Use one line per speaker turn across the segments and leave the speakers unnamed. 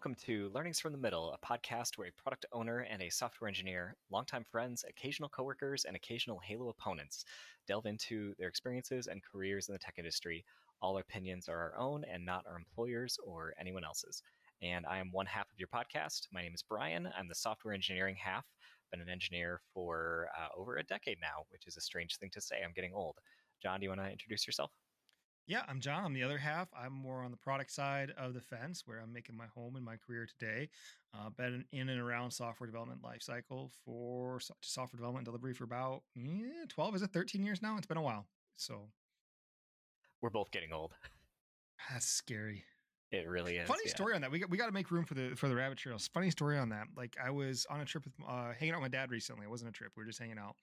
Welcome to Learnings from the Middle, a podcast where a product owner and a software engineer, longtime friends, occasional coworkers, and occasional Halo opponents delve into their experiences and careers in the tech industry. All opinions are our own and not our employers or anyone else's. And I am one half of your podcast. My name is Brian. I'm the software engineering half. Been an engineer for uh, over a decade now, which is a strange thing to say. I'm getting old. John, do you want to introduce yourself?
Yeah, I'm John. I'm the other half. I'm more on the product side of the fence, where I'm making my home in my career today. Uh, been in and around software development lifecycle for software development delivery for about eh, 12, is it 13 years now? It's been a while. So
we're both getting old.
That's scary.
It really is.
Funny yeah. story on that. We got we got to make room for the for the rabbit trails. Funny story on that. Like I was on a trip with uh, hanging out with my dad recently. It wasn't a trip. We were just hanging out,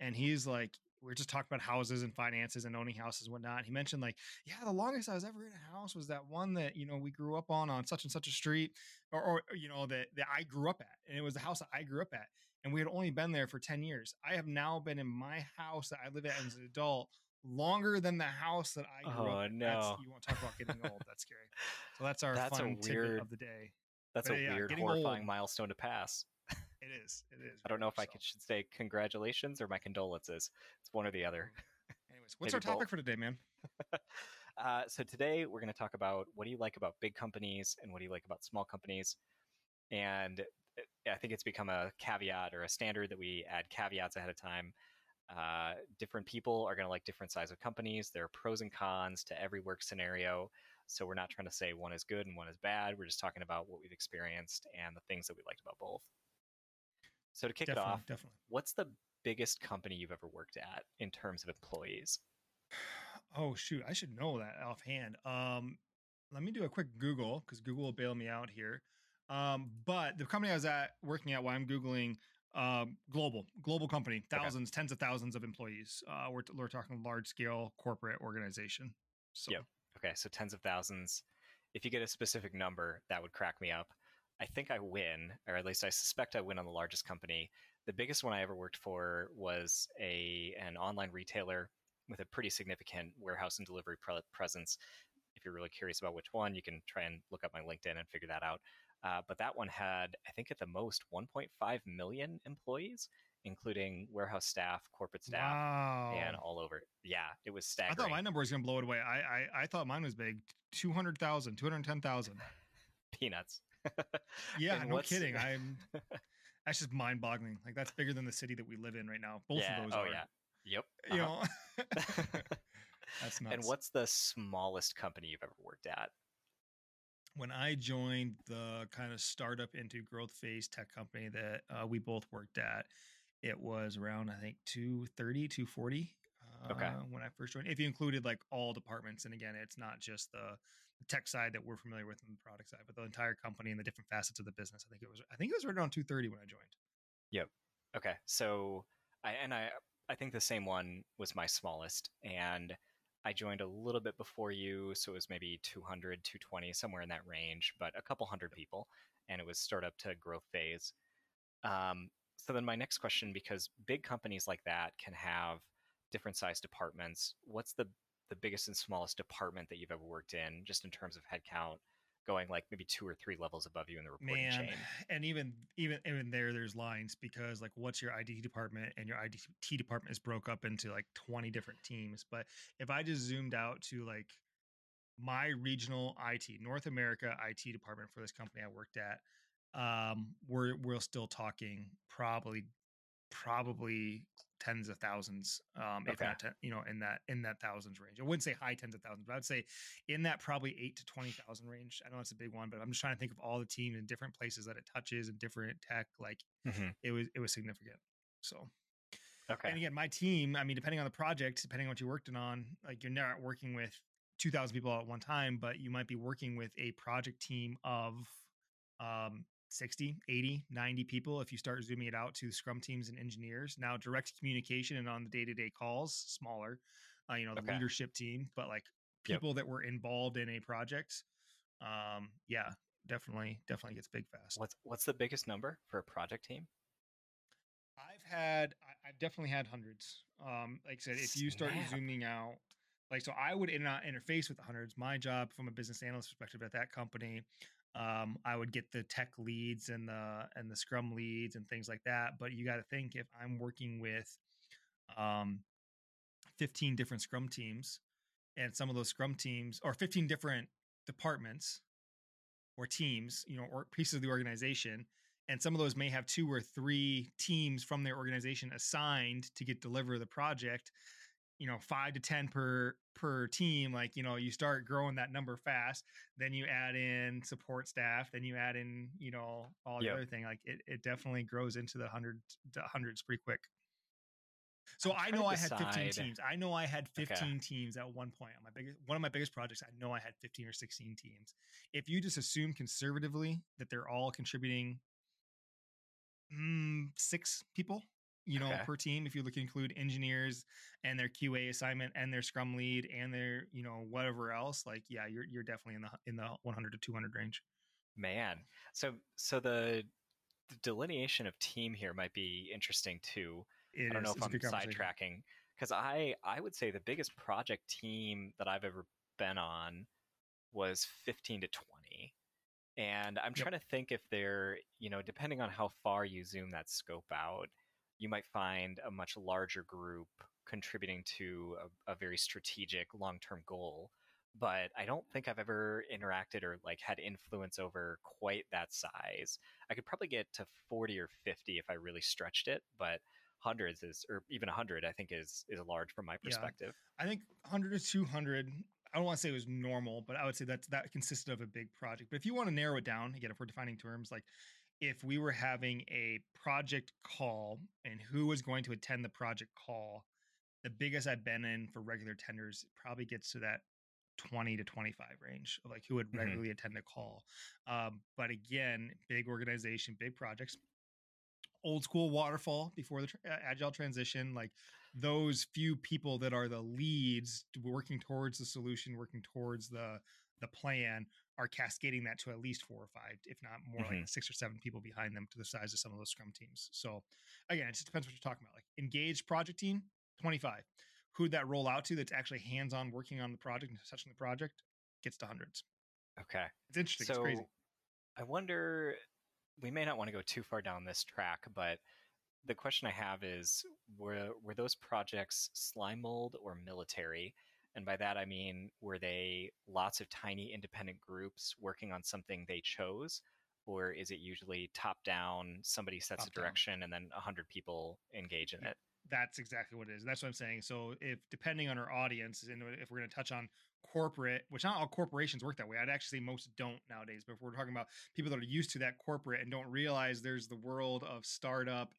and he's like, we are just talking about houses and finances and owning houses and whatnot. He mentioned like, yeah, the longest I was ever in a house was that one that you know we grew up on on such and such a street, or, or you know that that I grew up at, and it was the house that I grew up at, and we had only been there for ten years. I have now been in my house that I live at as an adult longer than the house that I grew
oh,
up.
no!
That's, you won't talk about getting old? That's scary. So that's our that's fun weird of the day.
That's but, a yeah, weird, horrifying old. milestone to pass.
It is. It is.
I don't know if so. I should say congratulations or my condolences. It's one or the other.
Anyways, what's our topic both. for today, man?
uh, so today we're going to talk about what do you like about big companies and what do you like about small companies, and I think it's become a caveat or a standard that we add caveats ahead of time uh, different people are going to like different size of companies. There are pros and cons to every work scenario. So we're not trying to say one is good and one is bad. We're just talking about what we've experienced and the things that we liked about both. So to kick
definitely,
it off,
definitely.
what's the biggest company you've ever worked at in terms of employees?
Oh shoot, I should know that offhand. Um, let me do a quick Google because Google will bail me out here. Um, but the company I was at working at while I'm googling um, global, global company, thousands, okay. tens of thousands of employees. Uh, we're, we're talking large scale corporate organization. So,
yep. Okay. So tens of thousands. If you get a specific number, that would crack me up. I think I win, or at least I suspect I win on the largest company. The biggest one I ever worked for was a an online retailer with a pretty significant warehouse and delivery pre- presence. If you're really curious about which one, you can try and look up my LinkedIn and figure that out. Uh, but that one had, I think, at the most 1.5 million employees, including warehouse staff, corporate staff,
wow.
and all over. Yeah, it was staggering.
I thought my number was going to blow it away. I, I, I thought mine was big 200,000, 210,000.
Peanuts.
Yeah, no kidding. I'm. That's just mind boggling. Like, that's bigger than the city that we live in right now. Both
yeah,
of those
oh,
are.
yeah. Yep.
Uh-huh. You know, that's nuts.
And what's the smallest company you've ever worked at?
when I joined the kind of startup into growth phase tech company that uh, we both worked at, it was around, I think, 230, 240. Uh, okay. When I first joined, if you included like all departments, and again, it's not just the, the tech side that we're familiar with and the product side, but the entire company and the different facets of the business. I think it was, I think it was right around 230 when I joined.
Yep. Okay. So I, and I, I think the same one was my smallest. And I joined a little bit before you, so it was maybe 200, 220, somewhere in that range, but a couple hundred people, and it was startup to growth phase. Um, so then my next question, because big companies like that can have different size departments, what's the the biggest and smallest department that you've ever worked in, just in terms of headcount? going like maybe two or three levels above you in the reporting Man, chain.
And even even even there, there's lines because like what's your IT department and your IT department is broke up into like 20 different teams. But if I just zoomed out to like my regional IT, North America IT department for this company I worked at, um, we're we're still talking probably probably tens of thousands, um, okay. if not, ten, you know, in that in that thousands range. I wouldn't say high tens of thousands, but I would say in that probably eight to twenty thousand range. I know it's a big one, but I'm just trying to think of all the teams and different places that it touches and different tech. Like mm-hmm. it was, it was significant. So,
okay.
And again, my team. I mean, depending on the project, depending on what you're working on, like you're not working with two thousand people at one time, but you might be working with a project team of um, 60, 80, 90 people if you start zooming it out to scrum teams and engineers. Now, direct communication and on the day to day calls, smaller, uh, you know, the okay. leadership team, but like people yep. that were involved in a project. Um, yeah, definitely, definitely gets big fast.
What's what's the biggest number for a project team?
I've had, I, have definitely had hundreds. Um, like I said, if you start Snap. zooming out, like so, I would in, uh, interface with the hundreds. My job from a business analyst perspective at that company, um, I would get the tech leads and the and the scrum leads and things like that. But you got to think if I'm working with um, 15 different scrum teams, and some of those scrum teams or 15 different departments or teams, you know, or pieces of the organization, and some of those may have two or three teams from their organization assigned to get deliver the project you know five to ten per per team like you know you start growing that number fast then you add in support staff then you add in you know all the yep. other thing like it, it definitely grows into the hundred hundreds pretty quick so i know i had 15 teams i know i had 15 okay. teams at one point on my biggest one of my biggest projects i know i had 15 or 16 teams if you just assume conservatively that they're all contributing mm, six people you know, okay. per team. If you look include engineers and their QA assignment and their Scrum lead and their, you know, whatever else, like yeah, you're you're definitely in the in the 100 to 200 range.
Man, so so the, the delineation of team here might be interesting too. It I don't is. know if I'm sidetracking because I I would say the biggest project team that I've ever been on was 15 to 20 and i'm yep. trying to think if they're you know depending on how far you zoom that scope out you might find a much larger group contributing to a, a very strategic long-term goal but i don't think i've ever interacted or like had influence over quite that size i could probably get to 40 or 50 if i really stretched it but hundreds is or even 100 i think is is large from my perspective
yeah. i think 100 to 200 I don't want to say it was normal, but I would say that that consisted of a big project. But if you want to narrow it down, again, if we're defining terms, like if we were having a project call and who was going to attend the project call, the biggest I've been in for regular tenders probably gets to that 20 to 25 range of like who would mm-hmm. regularly mm-hmm. attend a call. Um, but again, big organization, big projects, old school waterfall before the tra- agile transition, like those few people that are the leads working towards the solution, working towards the the plan are cascading that to at least four or five, if not more mm-hmm. like six or seven people behind them to the size of some of those scrum teams. So again, it just depends what you're talking about. Like engaged project team, 25. Who'd that roll out to that's actually hands-on working on the project and touching the project gets to hundreds.
Okay.
It's interesting.
So
it's crazy.
I wonder we may not want to go too far down this track, but the question I have is were were those projects slime mold or military? And by that, I mean, were they lots of tiny independent groups working on something they chose? Or is it usually top down, somebody sets top a direction down. and then 100 people engage in it?
That's exactly what it is. That's what I'm saying. So, if depending on our audience, and if we're going to touch on corporate, which not all corporations work that way, I'd actually say most don't nowadays. But if we're talking about people that are used to that corporate and don't realize there's the world of startup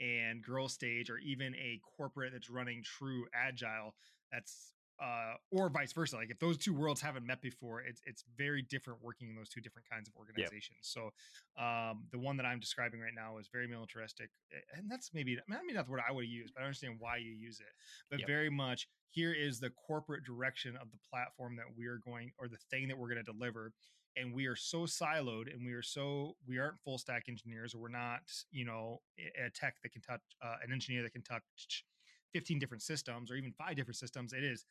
and girl stage, or even a corporate that's running true agile, that's uh, or vice versa. Like if those two worlds haven't met before, it's it's very different working in those two different kinds of organizations. Yep. So um, the one that I'm describing right now is very militaristic, and that's maybe I mean not the word I would use, but I understand why you use it. But yep. very much here is the corporate direction of the platform that we are going or the thing that we're going to deliver. And we are so siloed, and we are so we aren't full stack engineers, or we're not, you know, a tech that can touch uh, an engineer that can touch 15 different systems or even five different systems. It is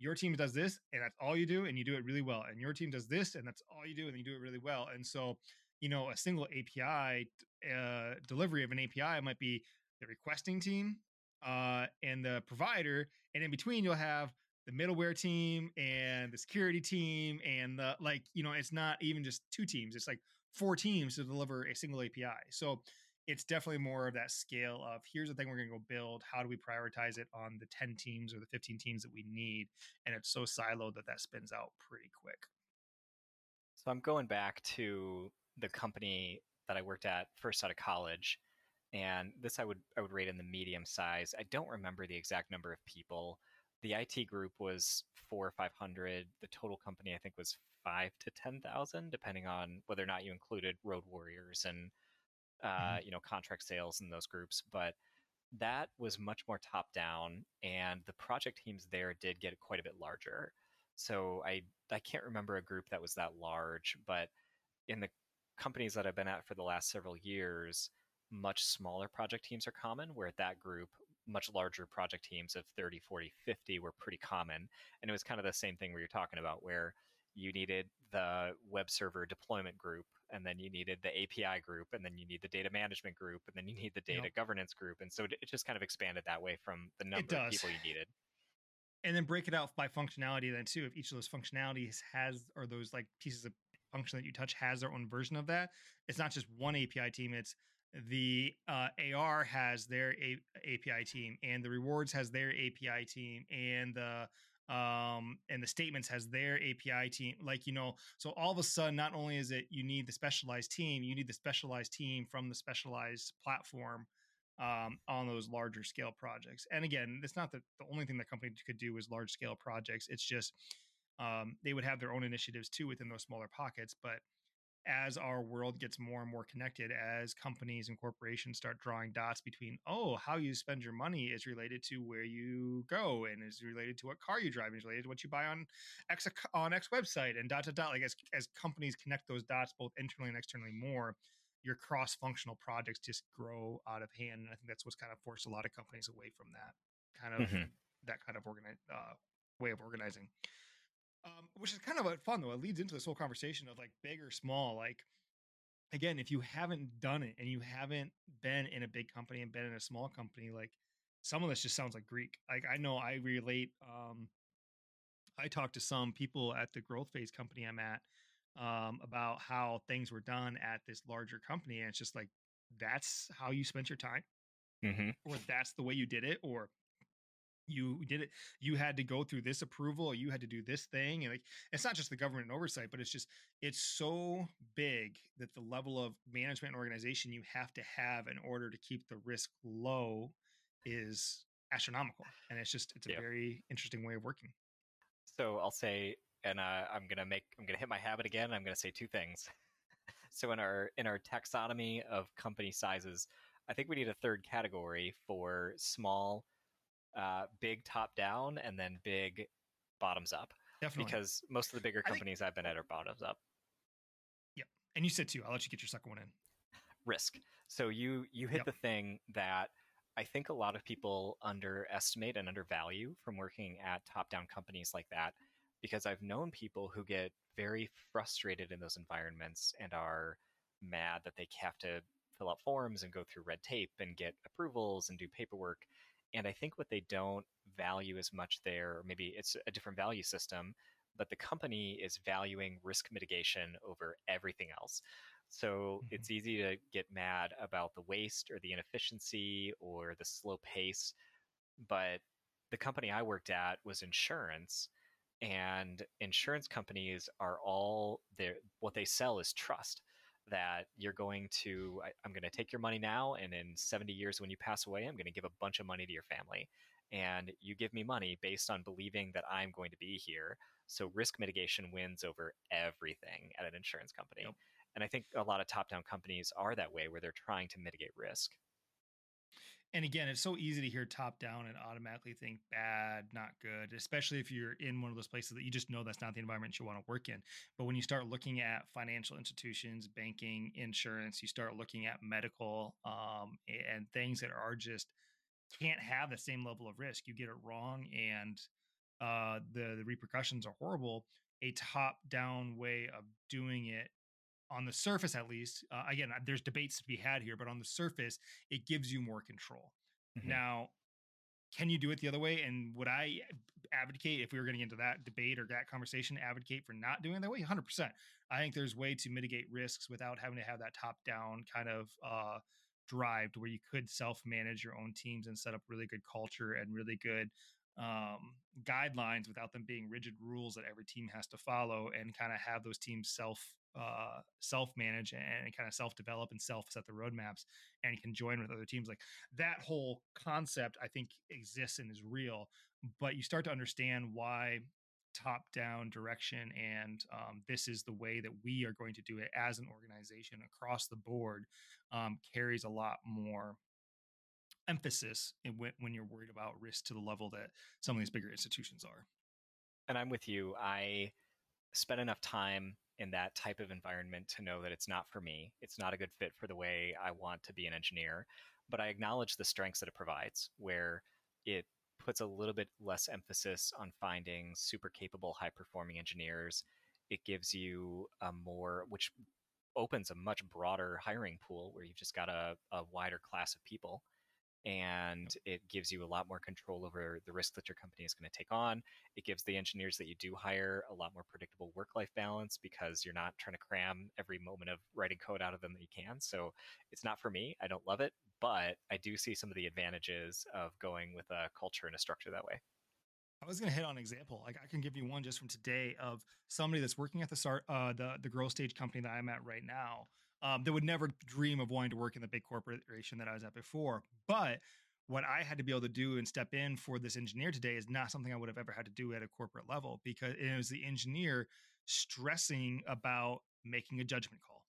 your team does this and that's all you do and you do it really well and your team does this and that's all you do and you do it really well and so you know a single api uh, delivery of an api might be the requesting team uh, and the provider and in between you'll have the middleware team and the security team and the like you know it's not even just two teams it's like four teams to deliver a single api so it's definitely more of that scale of here's the thing we're going to go build. How do we prioritize it on the 10 teams or the 15 teams that we need? And it's so siloed that that spins out pretty quick.
So i'm going back to the company that i worked at first out of college and this i would i would rate in the medium size. I don't remember the exact number of people. The it group was four or five hundred. The total company i think was five to ten thousand depending on whether or not you included road warriors and mm-hmm. Uh, you know, contract sales in those groups, but that was much more top down and the project teams there did get quite a bit larger. So I I can't remember a group that was that large, but in the companies that I've been at for the last several years, much smaller project teams are common where at that group much larger project teams of 30 40 50 were pretty common and it was kind of the same thing where you're talking about where you needed the web server deployment group, and then you needed the API group, and then you need the data management group, and then you need the data yep. governance group. And so it just kind of expanded that way from the number of people you needed.
And then break it out by functionality then too. If each of those functionalities has or those like pieces of function that you touch has their own version of that, it's not just one API team, it's the uh, AR has their A- API team, and the rewards has their API team, and the um, and the statements has their API team. Like you know, so all of a sudden, not only is it you need the specialized team, you need the specialized team from the specialized platform um, on those larger scale projects. And again, it's not that the only thing the company could do is large scale projects. It's just um, they would have their own initiatives too within those smaller pockets, but as our world gets more and more connected, as companies and corporations start drawing dots between, oh, how you spend your money is related to where you go and is related to what car you drive, is related to what you buy on X on X website and dot dot dot. Like as as companies connect those dots both internally and externally more, your cross functional projects just grow out of hand. And I think that's what's kind of forced a lot of companies away from that kind of mm-hmm. that kind of organize uh, way of organizing um, which is kind of fun though. It leads into this whole conversation of like big or small. Like, again, if you haven't done it and you haven't been in a big company and been in a small company, like some of this just sounds like Greek. Like I know I relate. Um, I talked to some people at the growth phase company I'm at um, about how things were done at this larger company, and it's just like that's how you spent your time, mm-hmm. or that's the way you did it, or you did it you had to go through this approval you had to do this thing and like it's not just the government oversight but it's just it's so big that the level of management and organization you have to have in order to keep the risk low is astronomical and it's just it's a yep. very interesting way of working
so i'll say and uh, i'm gonna make i'm gonna hit my habit again i'm gonna say two things so in our in our taxonomy of company sizes i think we need a third category for small uh, big top down and then big bottoms up. Definitely. Because most of the bigger companies think... I've been at are bottoms up.
Yep. And you said two. I'll let you get your second one in.
Risk. So you you hit yep. the thing that I think a lot of people underestimate and undervalue from working at top down companies like that because I've known people who get very frustrated in those environments and are mad that they have to fill out forms and go through red tape and get approvals and do paperwork and I think what they don't value as much there, maybe it's a different value system, but the company is valuing risk mitigation over everything else. So mm-hmm. it's easy to get mad about the waste or the inefficiency or the slow pace. But the company I worked at was insurance, and insurance companies are all there. What they sell is trust that you're going to I, am going to take your money now and in 70 years when you pass away i'm going to give a bunch of money to your family and you give me money based on believing that i'm going to be here so risk mitigation wins over everything at an insurance company yep. and i think a lot of top down companies are that way where they're trying to mitigate risk
and again, it's so easy to hear top down and automatically think bad, not good, especially if you're in one of those places that you just know that's not the environment you want to work in. But when you start looking at financial institutions, banking, insurance, you start looking at medical um, and things that are just can't have the same level of risk. You get it wrong, and uh, the the repercussions are horrible. A top down way of doing it on the surface at least uh, again there's debates to be had here but on the surface it gives you more control. Mm-hmm. now can you do it the other way? And would i advocate if we were getting into that debate or that conversation advocate for not doing it that way? 100% i think there's way to mitigate risks without having to have that top down kind of uh, drive to where you could self manage your own teams and set up really good culture and really good um, guidelines without them being rigid rules that every team has to follow and kind of have those teams self uh, self manage and kind of self develop and self set the roadmaps and can join with other teams. Like that whole concept, I think exists and is real. But you start to understand why top down direction and um, this is the way that we are going to do it as an organization across the board um, carries a lot more emphasis when, when you're worried about risk to the level that some of these bigger institutions are.
And I'm with you. I spent enough time in that type of environment to know that it's not for me. It's not a good fit for the way I want to be an engineer. But I acknowledge the strengths that it provides, where it puts a little bit less emphasis on finding super capable, high performing engineers it gives you a more, which opens a much broader hiring pool where you've just got a, a wider class of people and it gives you a lot more control over the risk that your company is going to take on. It gives the engineers that you do hire a lot more predictable work life balance because you're not trying to cram every moment of writing code out of them that you can. So it's not for me. I don't love it, but I do see some of the advantages of going with a culture and a structure that way.
I was going to hit on an example. Like I can give you one just from today of somebody that's working at the start, uh, the the growth stage company that I'm at right now um, that would never dream of wanting to work in the big corporation that I was at before. But what I had to be able to do and step in for this engineer today is not something I would have ever had to do at a corporate level because it was the engineer stressing about making a judgment call.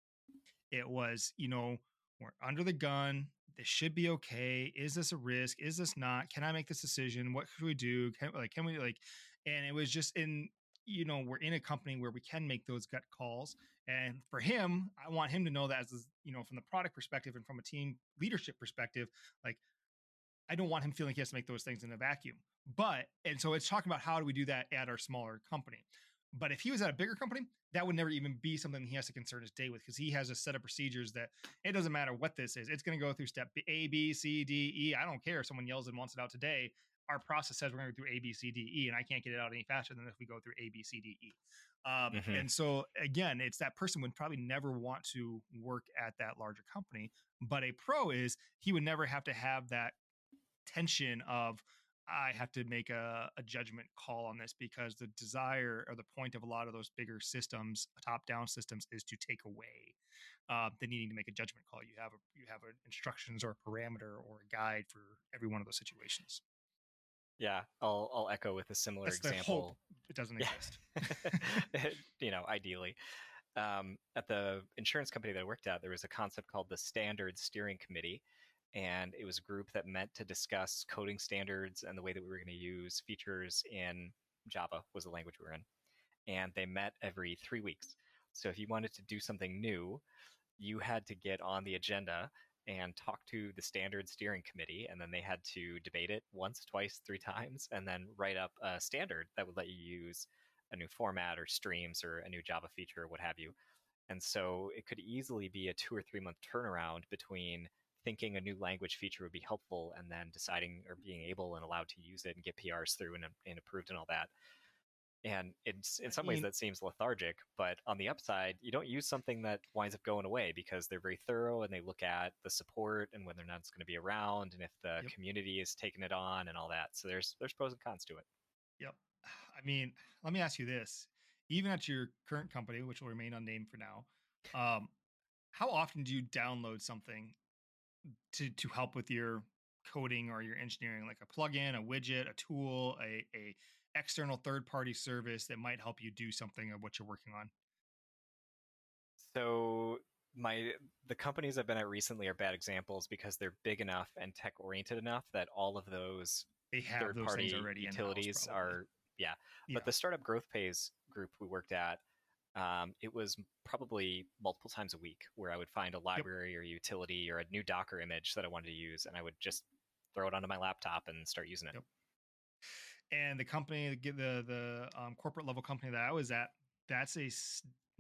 It was, you know, we're under the gun. This should be okay. Is this a risk? Is this not? Can I make this decision? What should we do? Can like can we like? And it was just in you know we're in a company where we can make those gut calls and for him i want him to know that as you know from the product perspective and from a team leadership perspective like i don't want him feeling he has to make those things in a vacuum. But and so it's talking about how do we do that at our smaller company. But if he was at a bigger company that would never even be something he has to concern his day with because he has a set of procedures that it doesn't matter what this is. It's going to go through step a b c d e. I don't care if someone yells and wants it out today our process says we're going to go through A, B, C, D, E, and I can't get it out any faster than if we go through A, B, C, D, E. Um, mm-hmm. And so again, it's that person would probably never want to work at that larger company. But a pro is he would never have to have that tension of I have to make a, a judgment call on this because the desire or the point of a lot of those bigger systems, top down systems, is to take away uh, the needing to make a judgment call. You have a, you have an instructions or a parameter or a guide for every one of those situations.
Yeah, I'll I'll echo with a similar
That's
example.
it doesn't exist.
you know, ideally. Um, at the insurance company that I worked at, there was a concept called the Standard Steering Committee, and it was a group that met to discuss coding standards and the way that we were going to use features in Java was the language we were in. And they met every three weeks. So if you wanted to do something new, you had to get on the agenda and talk to the standard steering committee and then they had to debate it once twice three times and then write up a standard that would let you use a new format or streams or a new java feature or what have you. And so it could easily be a two or three month turnaround between thinking a new language feature would be helpful and then deciding or being able and allowed to use it and get prs through and, and approved and all that and it's in some ways that seems lethargic but on the upside you don't use something that winds up going away because they're very thorough and they look at the support and whether or not it's going to be around and if the yep. community is taking it on and all that so there's there's pros and cons to it
yep i mean let me ask you this even at your current company which will remain unnamed for now um, how often do you download something to to help with your coding or your engineering like a plugin a widget a tool a, a external third party service that might help you do something of what you're working on?
So my the companies I've been at recently are bad examples because they're big enough and tech oriented enough that all of those
they have third party already
utilities are yeah. yeah. But the startup growth pays group we worked at, um, it was probably multiple times a week where I would find a library yep. or utility or a new Docker image that I wanted to use, and I would just throw it onto my laptop and start using it. Yep
and the company the the um, corporate level company that i was at that's a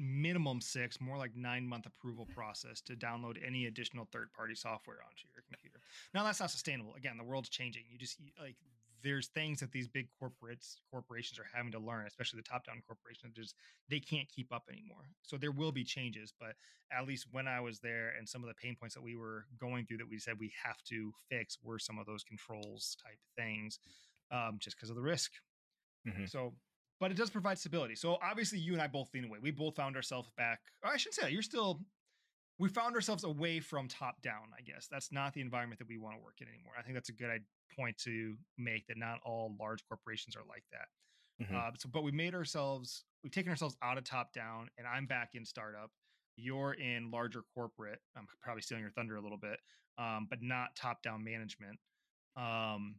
minimum six more like nine month approval process to download any additional third party software onto your computer. Now that's not sustainable. Again the world's changing. You just like there's things that these big corporates corporations are having to learn especially the top down corporations just they can't keep up anymore. So there will be changes but at least when i was there and some of the pain points that we were going through that we said we have to fix were some of those controls type things um, just because of the risk. Mm-hmm. So, but it does provide stability. So obviously, you and I both lean away. We both found ourselves back. I shouldn't say that. You're still. We found ourselves away from top down. I guess that's not the environment that we want to work in anymore. I think that's a good point to make. That not all large corporations are like that. Mm-hmm. Uh, so, but we made ourselves. We've taken ourselves out of top down, and I'm back in startup. You're in larger corporate. I'm probably stealing your thunder a little bit, um, but not top down management. Um,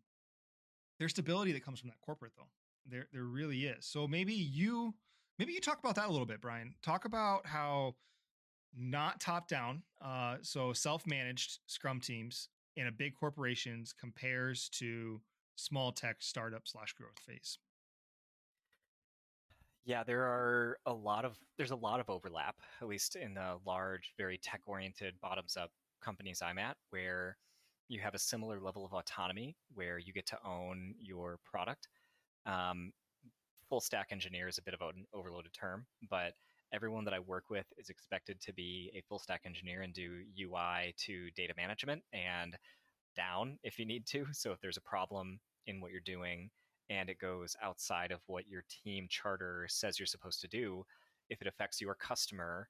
there's stability that comes from that corporate though. There there really is. So maybe you maybe you talk about that a little bit, Brian. Talk about how not top down, uh, so self managed Scrum teams in a big corporations compares to small tech startup slash growth phase.
Yeah, there are a lot of there's a lot of overlap, at least in the large, very tech-oriented bottoms-up companies I'm at, where you have a similar level of autonomy where you get to own your product. Um, full stack engineer is a bit of an overloaded term, but everyone that I work with is expected to be a full stack engineer and do UI to data management and down if you need to. So if there's a problem in what you're doing and it goes outside of what your team charter says you're supposed to do, if it affects your customer,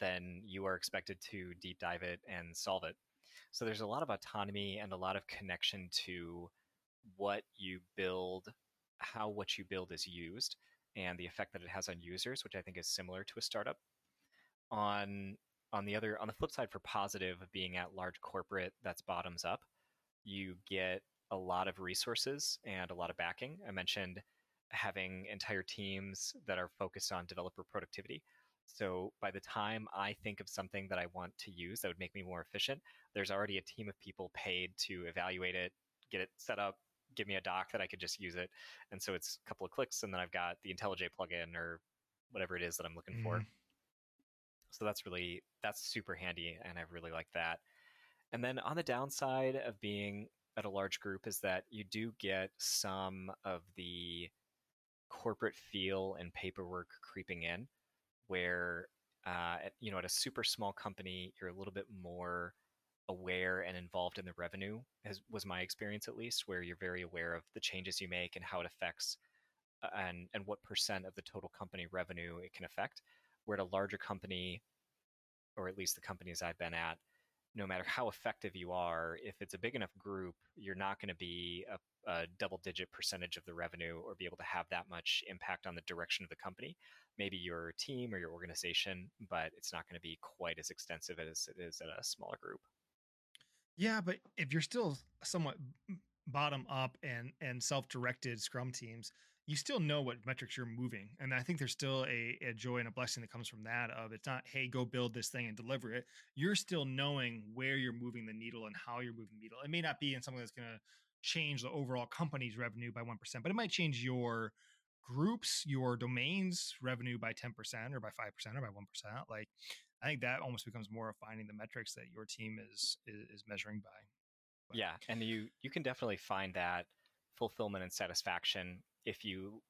then you are expected to deep dive it and solve it. So there's a lot of autonomy and a lot of connection to what you build, how what you build is used, and the effect that it has on users, which I think is similar to a startup. On on the other on the flip side for positive of being at large corporate that's bottoms up, you get a lot of resources and a lot of backing. I mentioned having entire teams that are focused on developer productivity. So by the time I think of something that I want to use that would make me more efficient, there's already a team of people paid to evaluate it, get it set up, give me a doc that I could just use it. And so it's a couple of clicks, and then I've got the IntelliJ plugin or whatever it is that I'm looking mm-hmm. for. So that's really that's super handy, and I really like that. And then on the downside of being at a large group is that you do get some of the corporate feel and paperwork creeping in, where uh, at, you know at a super small company you're a little bit more aware and involved in the revenue as was my experience at least where you're very aware of the changes you make and how it affects uh, and and what percent of the total company revenue it can affect. Where at a larger company or at least the companies I've been at no matter how effective you are if it's a big enough group you're not going to be a, a double digit percentage of the revenue or be able to have that much impact on the direction of the company. Maybe your team or your organization but it's not going to be quite as extensive as it is at a smaller group.
Yeah, but if you're still somewhat bottom up and and self-directed scrum teams, you still know what metrics you're moving. And I think there's still a, a joy and a blessing that comes from that of it's not, hey, go build this thing and deliver it. You're still knowing where you're moving the needle and how you're moving the needle. It may not be in something that's gonna change the overall company's revenue by 1%, but it might change your groups, your domains revenue by 10% or by 5% or by 1%. Like I think that almost becomes more of finding the metrics that your team is is, is measuring by.
But. Yeah, and you you can definitely find that fulfillment and satisfaction if you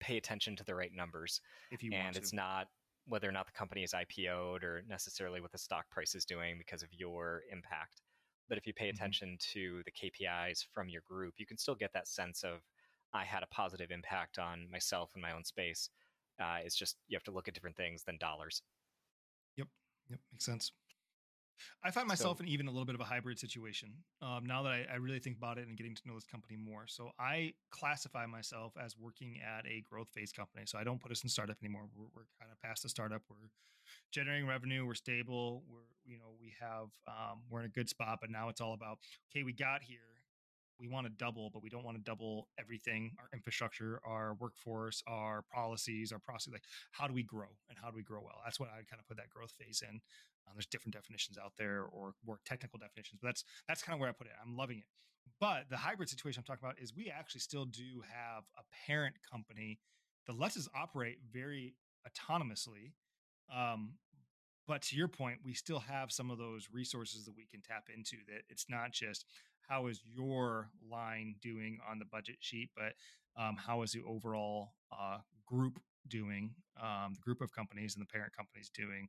pay attention to the right numbers.
If you
and it's not whether or not the company is IPO'd or necessarily what the stock price is doing because of your impact. But if you pay mm-hmm. attention to the KPIs from your group, you can still get that sense of I had a positive impact on myself and my own space. Uh, it's just you have to look at different things than dollars.
Yep. Yep. Makes sense. I find myself so, in even a little bit of a hybrid situation um, now that I, I, really think about it and getting to know this company more. So I classify myself as working at a growth phase company. So I don't put us in startup anymore. We're, we're kind of past the startup. We're generating revenue. We're stable. We're you know we have um, we're in a good spot. But now it's all about okay, we got here we want to double, but we don't want to double everything our infrastructure, our workforce, our policies, our process. Like, how do we grow and how do we grow well? That's what I kind of put that growth phase in. Um, there's different definitions out there or more technical definitions, but that's that's kind of where I put it. I'm loving it. But the hybrid situation I'm talking about is we actually still do have a parent company that lets us operate very autonomously. Um, but to your point, we still have some of those resources that we can tap into. That it's not just how is your line doing on the budget sheet, but um, how is the overall uh, group doing, um, the group of companies and the parent companies doing,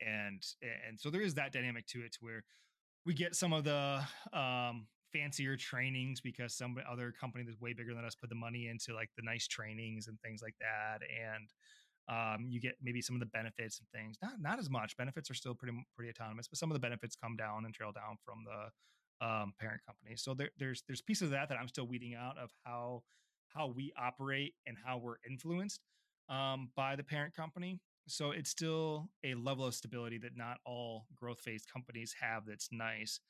and and so there is that dynamic to it, to where we get some of the um, fancier trainings because some other company that's way bigger than us put the money into like the nice trainings and things like that, and um, you get maybe some of the benefits and things. Not not as much. Benefits are still pretty pretty autonomous, but some of the benefits come down and trail down from the um, parent company. So there, there's there's pieces of that that I'm still weeding out of how how we operate and how we're influenced um, by the parent company. So it's still a level of stability that not all growth phase companies have. That's nice,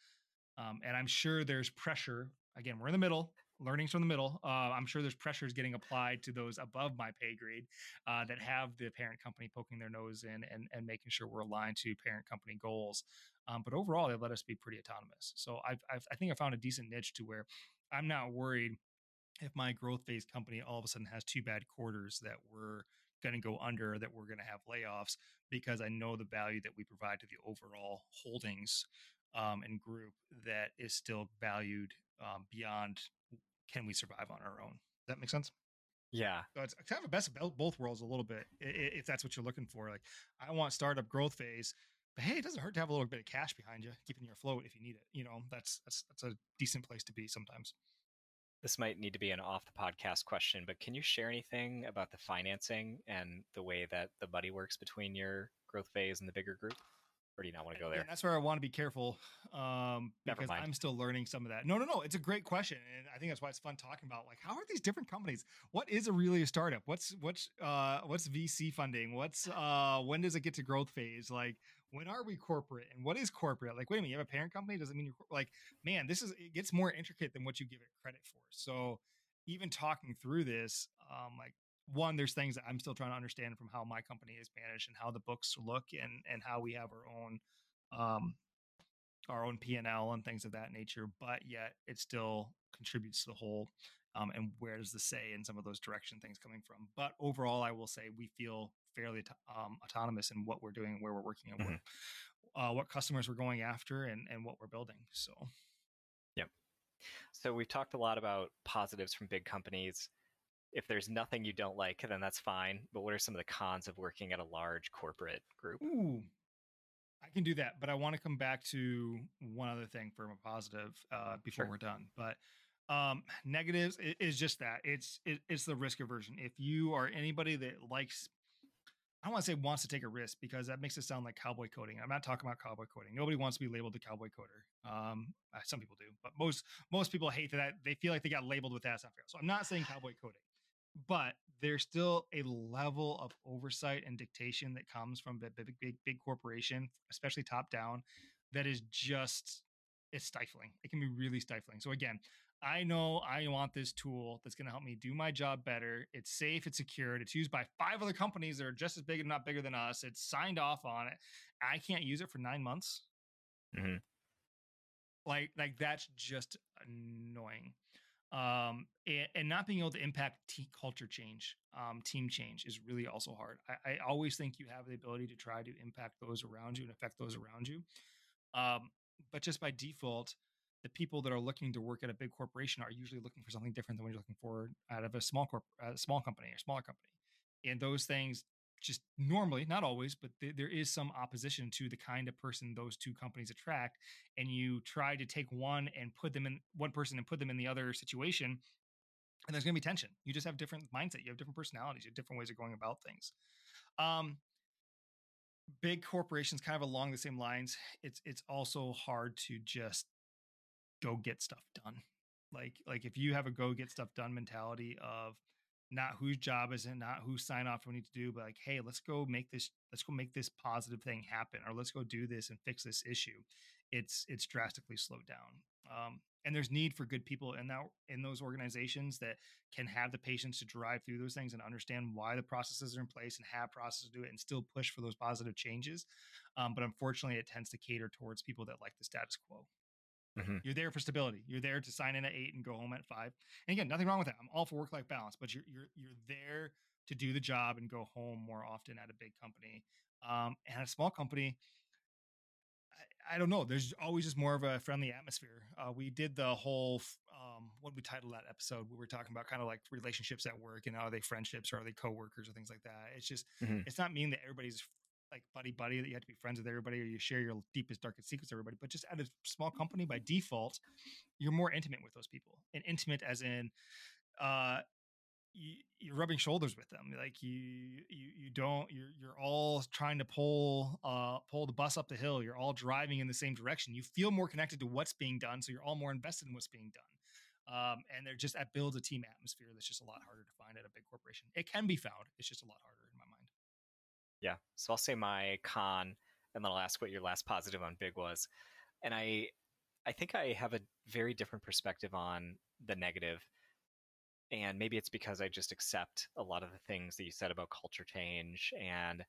um, and I'm sure there's pressure. Again, we're in the middle learnings from the middle. Uh, I'm sure there's pressures getting applied to those above my pay grade uh, that have the parent company poking their nose in and, and making sure we're aligned to parent company goals. Um, but overall, they let us be pretty autonomous. So I've, I've, I think I found a decent niche to where I'm not worried if my growth phase company all of a sudden has two bad quarters that we're going to go under, that we're going to have layoffs because I know the value that we provide to the overall holdings um, and group that is still valued um, beyond can we survive on our own. Does that make sense?
Yeah.
So it's kind of a best of both worlds a little bit if that's what you're looking for. Like I want startup growth phase, but hey, it doesn't hurt to have a little bit of cash behind you, keeping you afloat if you need it. You know, that's that's that's a decent place to be sometimes.
This might need to be an off the podcast question, but can you share anything about the financing and the way that the buddy works between your growth phase and the bigger group? Or do you not want to go there?
And that's where I want to be careful um, because I'm still learning some of that. No, no, no. It's a great question, and I think that's why it's fun talking about like how are these different companies? What is a really a startup? What's what's uh, what's VC funding? What's uh, when does it get to growth phase? Like when are we corporate and what is corporate? Like wait a minute, you have a parent company? Doesn't mean you're like man. This is it gets more intricate than what you give it credit for. So even talking through this, um, like one, there's things that I'm still trying to understand from how my company is managed and how the books look and and how we have our own um our own P&L and things of that nature, but yet it still contributes to the whole. Um, and where does the say in some of those direction things coming from? But overall, I will say we feel fairly um, autonomous in what we're doing, where we're working, and mm-hmm. uh, what customers we're going after, and and what we're building. So,
yep. So we've talked a lot about positives from big companies if there's nothing you don't like, then that's fine. But what are some of the cons of working at a large corporate group?
Ooh, I can do that, but I want to come back to one other thing for a positive uh, before sure. we're done. But um, negatives is just that it's it, it's the risk aversion. If you are anybody that likes, I don't want to say wants to take a risk because that makes it sound like cowboy coding. I'm not talking about cowboy coding. Nobody wants to be labeled a cowboy coder. Um, some people do, but most most people hate that. They feel like they got labeled with that. So I'm not saying cowboy coding but there's still a level of oversight and dictation that comes from a big, big, big corporation, especially top down, that is just it's stifling. It can be really stifling. So again, I know I want this tool that's going to help me do my job better. It's safe, it's secured, it's used by five other companies that are just as big and not bigger than us. It's signed off on it. I can't use it for nine months. Mm-hmm. Like, like that's just annoying um, and, and, not being able to impact t- culture change, um, team change is really also hard. I, I, always think you have the ability to try to impact those around you and affect those around you. Um, but just by default, the people that are looking to work at a big corporation are usually looking for something different than what you're looking for out of a small corp, a small company or smaller company. And those things just normally, not always, but th- there is some opposition to the kind of person those two companies attract. And you try to take one and put them in one person and put them in the other situation. And there's going to be tension. You just have different mindset. You have different personalities. You have different ways of going about things. Um, big corporations, kind of along the same lines. It's it's also hard to just go get stuff done. Like like if you have a go get stuff done mentality of not whose job is it, not who sign off we need to do, but like, hey, let's go make this, let's go make this positive thing happen, or let's go do this and fix this issue. It's it's drastically slowed down. Um, and there's need for good people in that in those organizations that can have the patience to drive through those things and understand why the processes are in place and have processes do it and still push for those positive changes. Um, but unfortunately, it tends to cater towards people that like the status quo. Mm-hmm. You're there for stability. You're there to sign in at eight and go home at five. And again, nothing wrong with that. I'm all for work life balance, but you're you're you're there to do the job and go home more often at a big company. Um, and a small company, I, I, don't know. There's always just more of a friendly atmosphere. Uh, we did the whole um, what we titled that episode. We were talking about kind of like relationships at work and are they friendships or are they coworkers or things like that. It's just mm-hmm. it's not meaning that everybody's like buddy buddy that you have to be friends with everybody or you share your deepest darkest secrets with everybody but just at a small company by default you're more intimate with those people and intimate as in uh you, are rubbing shoulders with them like you you you don't you're you're all trying to pull uh pull the bus up the hill you're all driving in the same direction you feel more connected to what's being done so you're all more invested in what's being done um, and they're just that builds a team atmosphere that's just a lot harder to find at a big corporation. It can be found it's just a lot harder
yeah. So I'll say my con, and then I'll ask what your last positive on Big was. And I, I think I have a very different perspective on the negative, and maybe it's because I just accept a lot of the things that you said about culture change and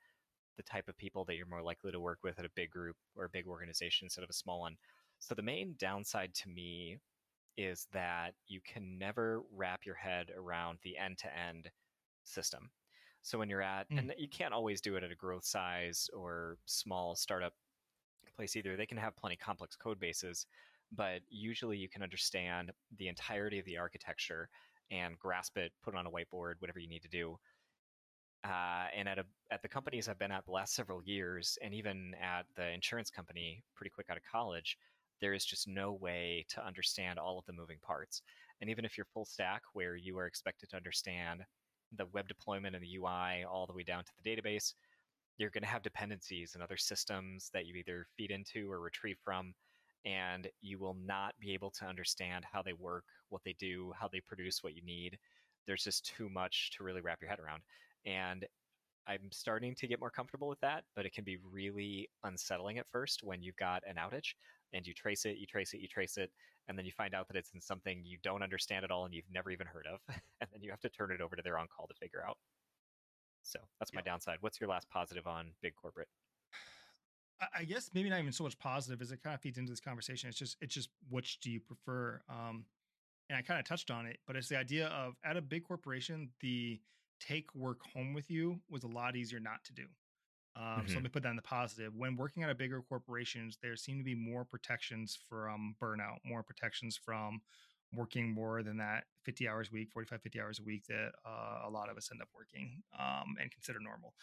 the type of people that you're more likely to work with at a big group or a big organization instead of a small one. So the main downside to me is that you can never wrap your head around the end to end system. So when you're at,
Mm.
and you can't always do it at a growth size or small startup place either. They can have plenty complex code bases, but usually you can understand the entirety of the architecture and grasp it, put it on a whiteboard, whatever you need to do. Uh, and at a at the companies I've been at the last several years, and even at the insurance company, pretty quick out of college, there is just no way to understand all of the moving parts. And even if you're full stack, where you are expected to understand the web deployment and the UI all the way down to the database, you're going to have dependencies and other systems that you either feed into or retrieve from, and you will not be able to understand how they work, what they do, how they produce what you need. There's just too much to really wrap your head around. And I'm starting to get more comfortable with that, but it can be really unsettling at first when you've got an outage and you trace it, you trace it, you trace it, and then you find out that it's in something you don't understand at all and you've never even heard of. and then you have to turn it over to their on call to figure out. So that's my
Yep.
downside. What's your last positive on big corporate?
I- I guess maybe not even so much positive as it kind of feeds into this conversation. It's just it's just which do you prefer? Um, and I kind of touched on it, but it's the idea of at a big corporation, the take work home with you was a lot easier not to do. Um, So
Mhm.
let me put that in the positive. When working at a bigger corporations, there seem to be more protections from burnout, more protections from working more than that 50 hours a week 45 50 hours a week that uh, a lot of us end up working um, and consider normal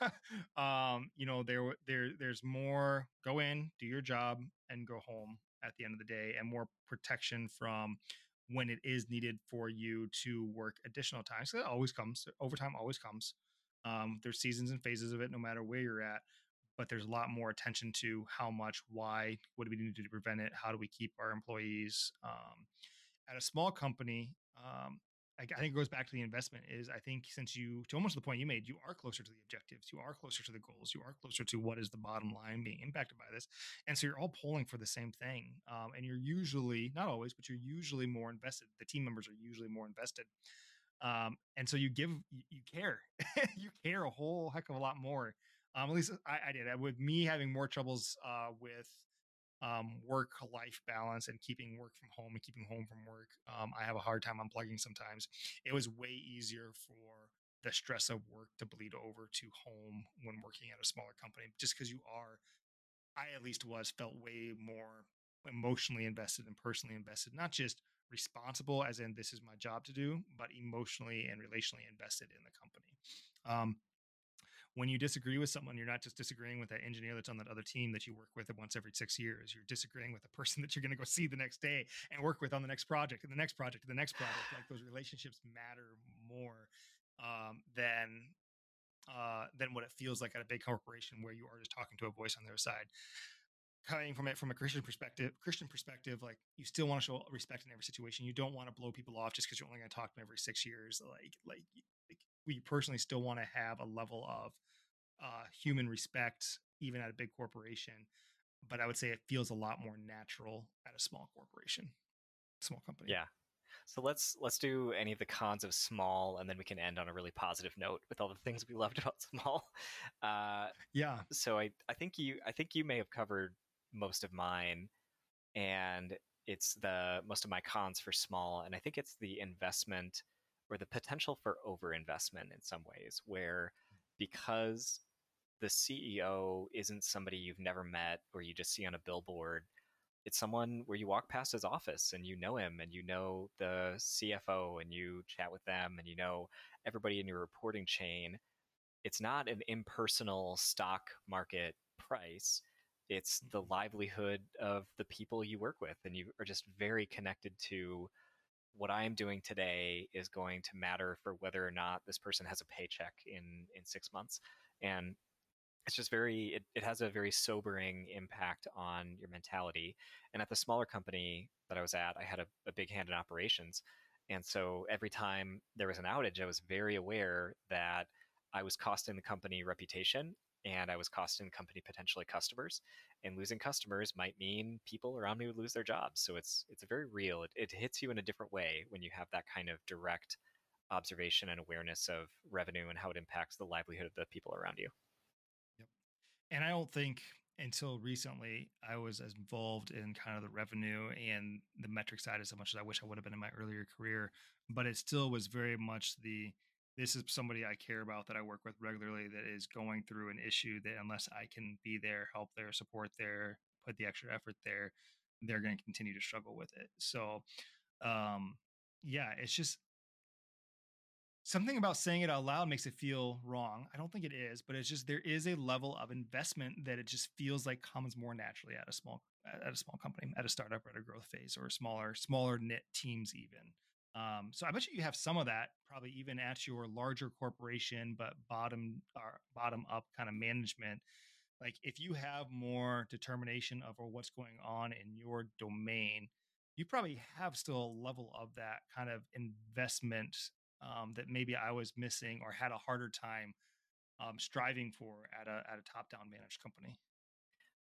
um, you know there there there's more go in do your job and go home at the end of the day and more protection from when it is needed for you to work additional time so that always comes overtime always comes um, there's seasons and phases of it no matter where you're at but there's a lot more attention to how much why what do we need to do to prevent it how do we keep our employees um, at a small company, um, I, I think it goes back to the investment. Is I think since you to almost the point you made, you are closer to the objectives, you are closer to the goals, you are closer to what is the bottom line being impacted by this, and so you're all pulling for the same thing. Um, and you're usually not always, but you're usually more invested. The team members are usually more invested. Um, and so you give you, you care, you care a whole heck of a lot more. Um, at least I, I did. With me having more troubles uh, with um, work life balance and keeping work from home and keeping home from work. Um, I have a hard time unplugging sometimes. It was way easier for the stress of work to bleed over to home when working at a smaller company, just because you are, I at least was, felt way more emotionally invested and personally invested, not just responsible as in this is my job to do, but emotionally and relationally invested in the company. Um, when you disagree with someone, you're not just disagreeing with that engineer that's on that other team that you work with once every six years. You're disagreeing with the person that you're going to go see the next day and work with on the next project and the next project and the next project. Like those relationships matter more um, than uh, than what it feels like at a big corporation where you are just talking to a voice on their side. Coming from it from a Christian perspective, Christian perspective, like you still want to show respect in every situation. You don't want to blow people off just because you're only going to talk to them every six years. Like, like, like we personally still want to have a level of uh, human respect, even at a big corporation. But I would say it feels a lot more natural at a small corporation, small company.
Yeah. So let's let's do any of the cons of small, and then we can end on a really positive note with all the things we loved about small. Uh,
Yeah.
so I I think you I think you may have covered most of mine, and it's the most of my cons for small, and I think it's the investment or the potential for overinvestment in some ways, where because the CEO isn't somebody you've never met or you just see on a billboard. It's someone where you walk past his office and you know him and you know the CFO and you chat with them and you know everybody in your reporting chain. It's not an impersonal stock market price. It's the mm-hmm. livelihood of the people you work with, and you are just very connected to what I am doing today is going to matter for whether or not this person has a paycheck in in six months. And it's just very it, it has a very sobering impact on your mentality. And at the smaller company that i was at i had a, a, big hand in operations. And so every time there was an outage i was very aware that i was costing the company reputation and i was costing the company potentially customers and losing customers might mean people around me would lose their jobs so it's it's very real it, it hits you in a different way when you have that kind of direct observation and awareness of revenue and how it impacts the livelihood of the people around you
and I don't think until recently I was as involved in kind of the revenue and the metric side as much as I wish I would have been in my earlier career. But it still was very much the this is somebody I care about that I work with regularly that is going through an issue that unless I can be there, help there, support there, put the extra effort there, they're going to continue to struggle with it. So, um, yeah, it's just something about saying it out loud makes it feel wrong. I don't think it is, but it's just there is a level of investment that it just feels like comes more naturally at a small at a small company, at a startup, or at a growth phase, or smaller smaller knit teams even. Um, so I bet you you have some of that probably even at your larger corporation, but bottom or bottom up kind of management. Like if you have more determination over what's going on in your domain, you probably have still a level of that kind of investment um, that maybe I was missing or had a harder time um, striving for at a at a top down managed company.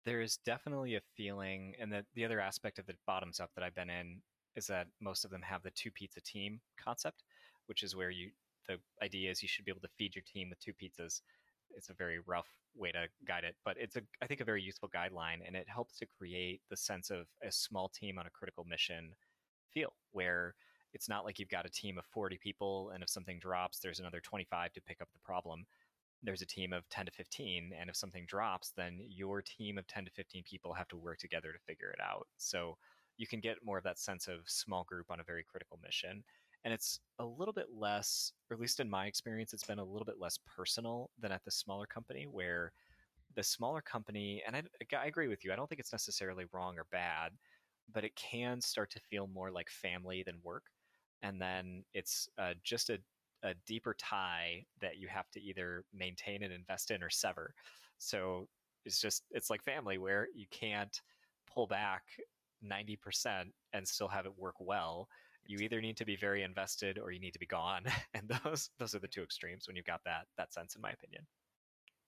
There is definitely a feeling, and that the other aspect of the bottoms up that I've been in is that most of them have the two pizza team concept, which is where you the idea is you should be able to feed your team with two pizzas. It's a very rough way to guide it, but it's a I think a very useful guideline, and it helps to create the sense of a small team on a critical mission feel where it's not like you've got a team of 40 people and if something drops there's another 25 to pick up the problem there's a team of 10 to 15 and if something drops then your team of 10 to 15 people have to work together to figure it out so you can get more of that sense of small group on a very critical mission and it's a little bit less or at least in my experience it's been a little bit less personal than at the smaller company where the smaller company and I, I agree with you i don't think it's necessarily wrong or bad but it can start to feel more like family than work and then it's uh, just a, a deeper tie that you have to either maintain and invest in or sever. So it's just it's like family where you can't pull back 90% and still have it work well you either need to be very invested or you need to be gone and those those are the two extremes when you've got that that sense in my opinion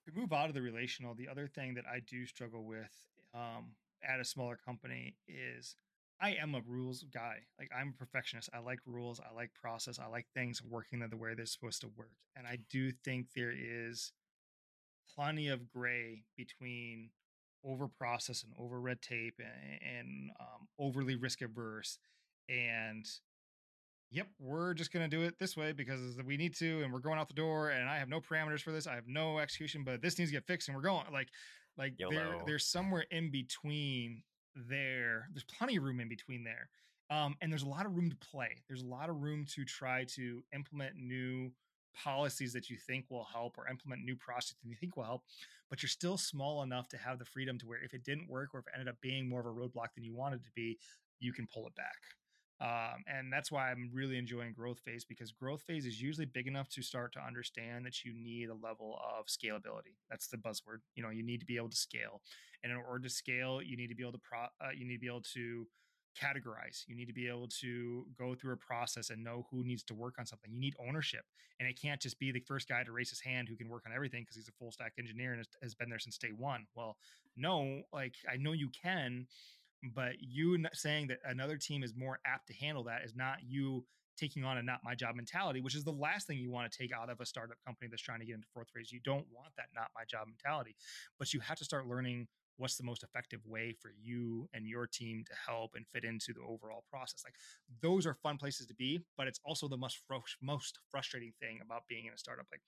we move out of the relational the other thing that i do struggle with um, at a smaller company is I am a rules guy. Like I'm a perfectionist. I like rules. I like process. I like things working the way they're supposed to work. And I do think there is plenty of gray between over process and over red tape and, and um, overly risk averse and yep we're just going to do it this way because we need to and we're going out the door and i have no parameters for this i have no execution but this needs to get fixed and we're going like like there, there's somewhere in between there. There's plenty of room in between there. Um, and there's a lot of room to play. There's a lot of room to try to implement new policies that you think will help or implement new processes that you think will help, but you're still small enough to have the freedom to where if it didn't work or if it ended up being more of a roadblock than you wanted to be, you can pull it back. Um, and that's why I'm really enjoying growth phase because growth phase is usually big enough to start to understand that you need a level of scalability. That's the buzzword. You know, you need to be able to scale, and in order to scale, you need to be able to pro. Uh, you need to be able to categorize. You need to be able to go through a process and know who needs to work on something. You need ownership, and it can't just be the first guy to raise his hand who can work on everything because he's a full stack engineer and has been there since day one. Well, no, like I know you can but you saying that another team is more apt to handle that is not you taking on a not my job mentality, which is the last thing you want to take out of a startup company that's trying to get into fourth phase. You don't want that not my job mentality, but you have to start learning what's the most effective way for you and your team to help and fit into the overall process. Like those are fun places to be, but it's also the most most frustrating thing about being in a startup. Like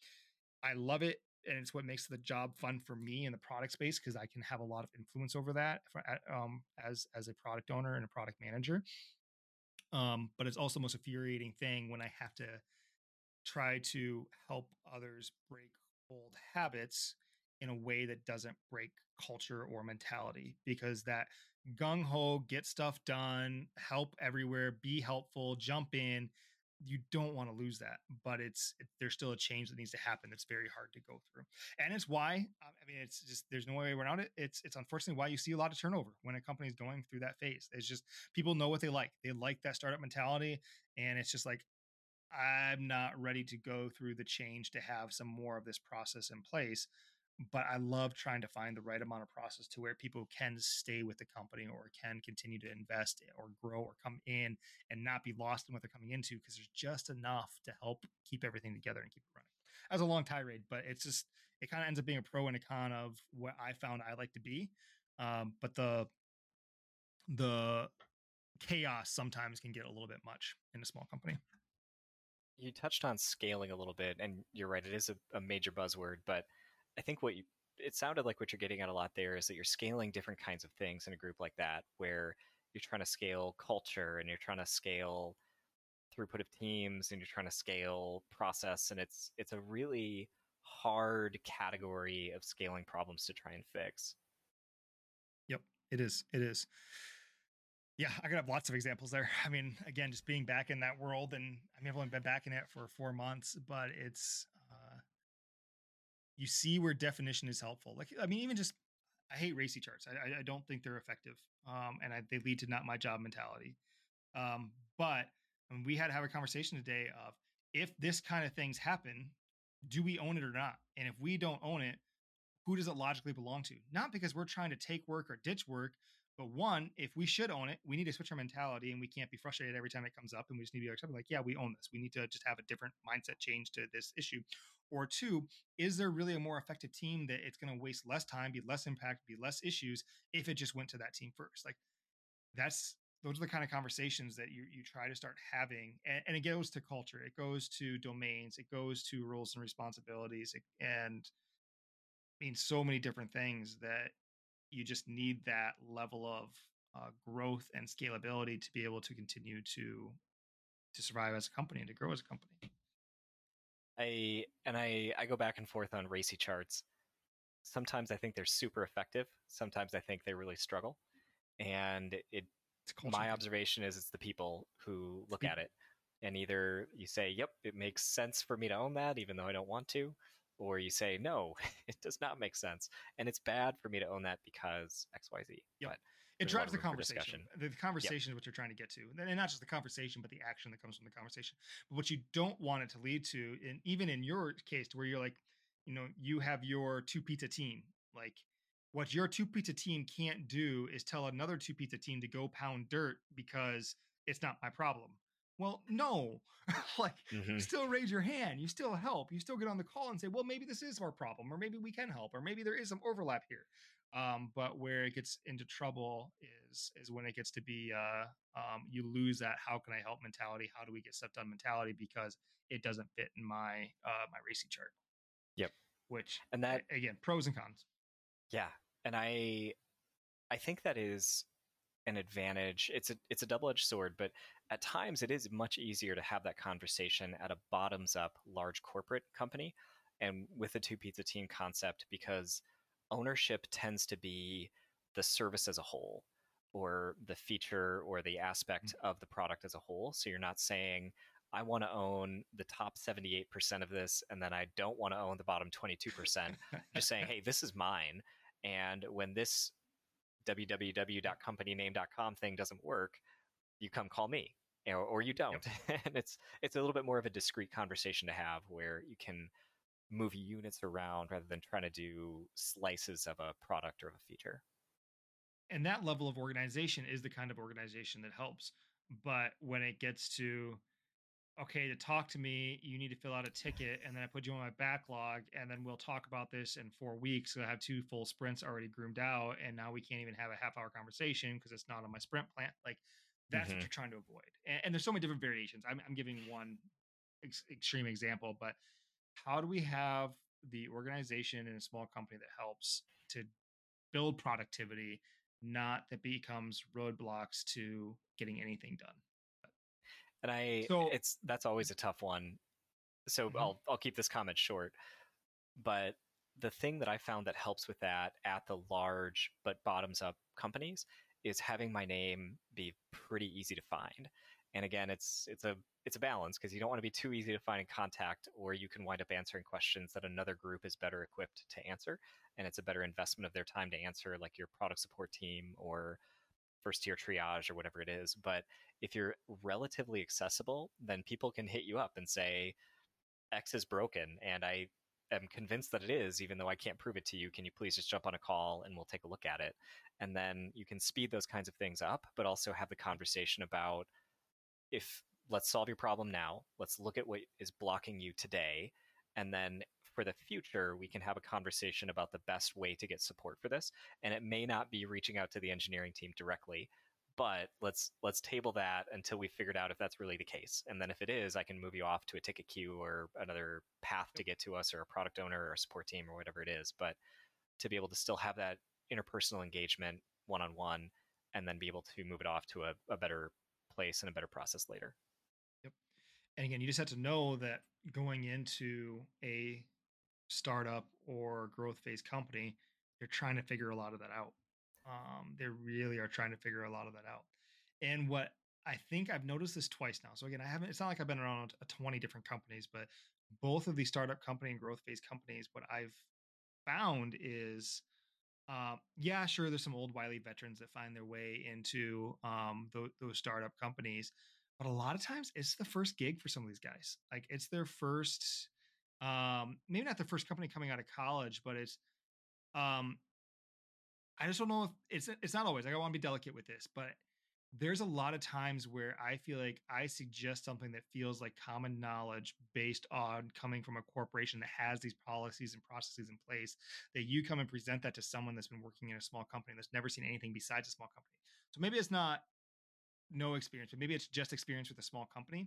I love it and it's what makes the job fun for me in the product space because I can have a lot of influence over that for, um, as as a product owner and a product manager. Um, but it's also the most infuriating thing when I have to try to help others break old habits in a way that doesn't break culture or mentality because that gung ho, get stuff done, help everywhere, be helpful, jump in you don't want to lose that but it's it, there's still a change that needs to happen that's very hard to go through. And it's why i mean it's just there's no way around it. It's it's unfortunately why you see a lot of turnover when a company is going through that phase. It's just people know what they like. They like that startup mentality and it's just like i'm not ready to go through the change to have some more of this process in place but I love trying to find the right amount of process to where people can stay with the company or can continue to invest or grow or come in and not be lost in what they're coming into because there's just enough to help keep everything together and keep it running. As a long tirade, but it's just it kind of ends up being a pro and a con of what I found I like to be. Um, but the the chaos sometimes can get a little bit much in a small company.
you touched on scaling a little bit, and you're right, it is a, a major buzzword, but I think what you it sounded like what you're getting at a lot there is that you're scaling different kinds of things in a group like that, where you're trying to scale culture and you're trying to scale throughput of teams and you're trying to scale process, and it's it's a really hard category of scaling problems to try and fix.
Yep, it is. It is. Yeah, I could have lots of examples there. I mean, again, just being back in that world, and I mean, I've only been back in it for four months, but it's you see where definition is helpful. Like, I mean, even just I hate RACI charts. I, I don't think they're effective, um, and I, they lead to not my job mentality. Um, but I mean, we had to have a conversation today of if this kind of things happen, do we own it or not? And if we don't own it, who does it logically belong to? Not because we're trying to take work or ditch work, but one, if we should own it, we need to switch our mentality and we can't be frustrated every time it comes up. And we just need to be accepting, like, yeah, we own this. We need to just have a different mindset change to this issue. Or two, is there really a more effective team that it's going to waste less time, be less impact, be less issues if it just went to that team first? Like, that's those are the kind of conversations that you you try to start having and, and, it goes to culture it goes to domains it goes to roles and responsibilities and I mean so many different things that you just need that level of uh, growth and scalability to be able to continue to to survive as a company and to grow as a company.
I and I I go back and forth on RACI charts. Sometimes I think they're super effective. Sometimes I think they really struggle. And it my observation is it's the people who look at it and either you say, "Yep, it makes sense for me to own that even though I don't want to," or you say no it does not make sense and it's bad for me to own that because xyz
yep. but it drives the conversation. the conversation yep. is what you're trying to get to and not just the conversation but the action that comes from the conversation. But what you don't want it to lead to and even in your case to where you're like you know you have your two pizza team. Like what your two pizza team can't do is tell another two pizza team to go pound dirt because it's not my problem well, no, like mm-hmm. you still raise your hand, you still help, you still get on the call and say, well, maybe this is our problem, or maybe we can help, or maybe there is some overlap here. Um, but where it gets into trouble is is when it gets to be uh, um, you lose that how can I help mentality, how do we get stuff done mentality because it doesn't fit in my uh, my RACI chart.
Yep.
Which and that again pros and cons.
Yeah, and I I think that is an advantage. It's a it's a double edged sword, but at times it is much easier to have that conversation at a bottoms up large corporate company and with a two pizza team concept because ownership tends to be the service as a whole or the feature or the aspect mm-hmm. of the product as a whole. So you're not saying, I want to own the top 78% of this and then I don't want to own the bottom 22%. just saying, hey, this is mine. And when this www.companyname.com thing doesn't work, you come call me or, or you don't. Yep. and it's it's a little bit more of a discrete conversation to have where you can move units around rather than trying to do slices of a product or of a feature.
And that level of organization is the kind of organization that helps. But when it gets to okay, to talk to me, you need to fill out a ticket, and then I put you on my backlog, and then we'll talk about this in four weeks. So I have two full sprints already groomed out, and now we can't even have a half hour conversation because it's not on my sprint plan. Like that's mm-hmm. what you're trying to avoid. And, and, there's so many different variations. I'm, I'm giving one ex- extreme example, but how do we have the organization in a small company that helps to build productivity, not that becomes roadblocks to getting anything done?
And I, so, it's that's always a tough one. So mm-hmm. I'll I'll keep this comment short. But the thing that I found that helps with that at the large but bottoms up companies is having my name be pretty easy to find. And again, it's it's a it's a balance because you don't want to be too easy to find and contact, or you can wind up answering questions that another group is better equipped to answer, and it's a better investment of their time to answer, like your product support team or first tier triage or whatever it is. But if you're relatively accessible, then people can hit you up and say, X is broken, and I am convinced that it is, even though I can't prove it to you. Can you please just jump on a call and we'll take a look at it? And then you can speed those kinds of things up, but also have the conversation about if let's solve your problem now, let's look at what is blocking you today, and then for the future, we can have a conversation about the best way to get support for this. And it may not be reaching out to the engineering team directly, but let's let's table that until we figured out if that's really the case. And then if it is i can move you off to a ticket queue or another path to get to us or a product owner or a support team or whatever it is. But to be able to still have that interpersonal engagement one-on-one and then be able to move it off to a, a better place and a better process later.
Yep. And again you just have to know that going into a startup or growth phase company you're trying to figure a lot of that out um, they really are trying to figure a lot of that out. And what I think I've noticed this twice now. So again, I haven't. It's not like I've been around a 20 different companies, but both of these startup company and growth phase companies, what I've found is, uh, yeah, sure, there's some old wily veterans that find their way into um, those, those startup companies, but a lot of times it's the first gig for some of these guys. Like it's their first, um, maybe not the first company coming out of college, but it's um, I just don't know if it's it's not always. Like I want to be delicate with this, but there's a lot of times where I feel like I suggest something that feels like common knowledge based on coming from a corporation that has these policies and processes in place that you come and present that to someone that's been working in a small company that's never seen anything besides a small company. So maybe it's not no experience, but maybe it's just experience with a small company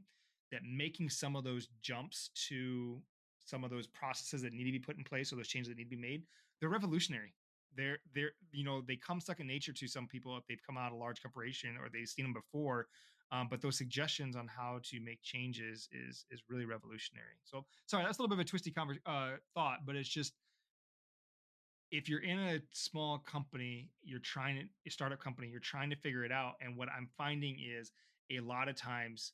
that making some of those jumps to some of those processes that need to be put in place or those changes that need to be made, they're revolutionary they're they're you know they come second nature to some people if they've come out of a large corporation or they've seen them before um, but those suggestions on how to make changes is is really revolutionary. So sorry that's a little bit of a twisty conver- uh, thought but it's just if you're in a small company you're trying to a startup company you're trying to figure it out and what i'm finding is a lot of times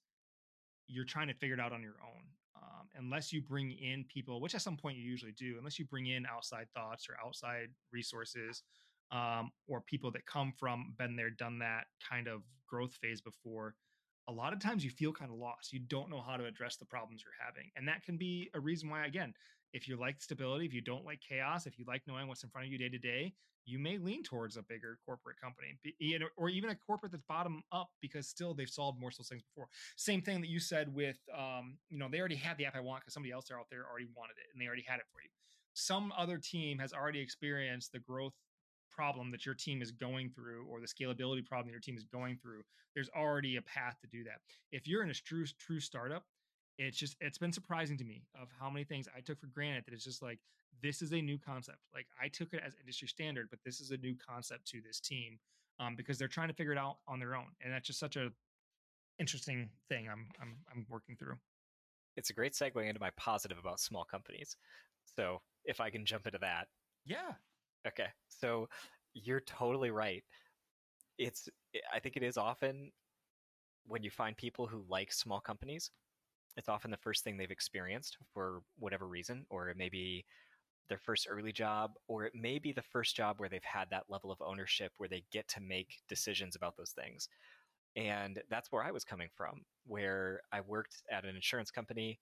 you're trying to figure it out on your own um, unless you bring in people, which at some point you usually do, unless you bring in outside thoughts or outside resources um, or people that come from been there, done that kind of growth phase before, a lot of times you feel kind of lost. You don't know how to address the problems you're having. And that can be a reason why, again, if you like stability, if you don't like chaos, if you like knowing what's in front of you day to day, you may lean towards a bigger corporate company, or even a corporate that's bottom up because still they've solved more of those things before. Same thing that you said with, um, you know, they already had the app I want because somebody else out there already wanted it and they already had it for you. Some other team has already experienced the growth problem that your team is going through or the scalability problem that your team is going through. There's already a path to do that. If you're in a true true startup, it's just it's been surprising to me of how many things I took for granted that it's just like this is a new concept. Like I took it as industry standard, but this is a new concept to this team um, because they're trying to figure it out on their own, and that's just such a interesting thing I'm I'm I'm working through.
It's a great segue into my positive about small companies. So if I can jump into that,
yeah.
Okay, so you're totally right. It's I think it is often when you find people who like small companies it's often the first thing they've experienced for whatever reason, or it may be their first early job, or it may be the first job where they've had that level of ownership where they get to make decisions about those things. And that's where I was coming from, where I worked at an insurance company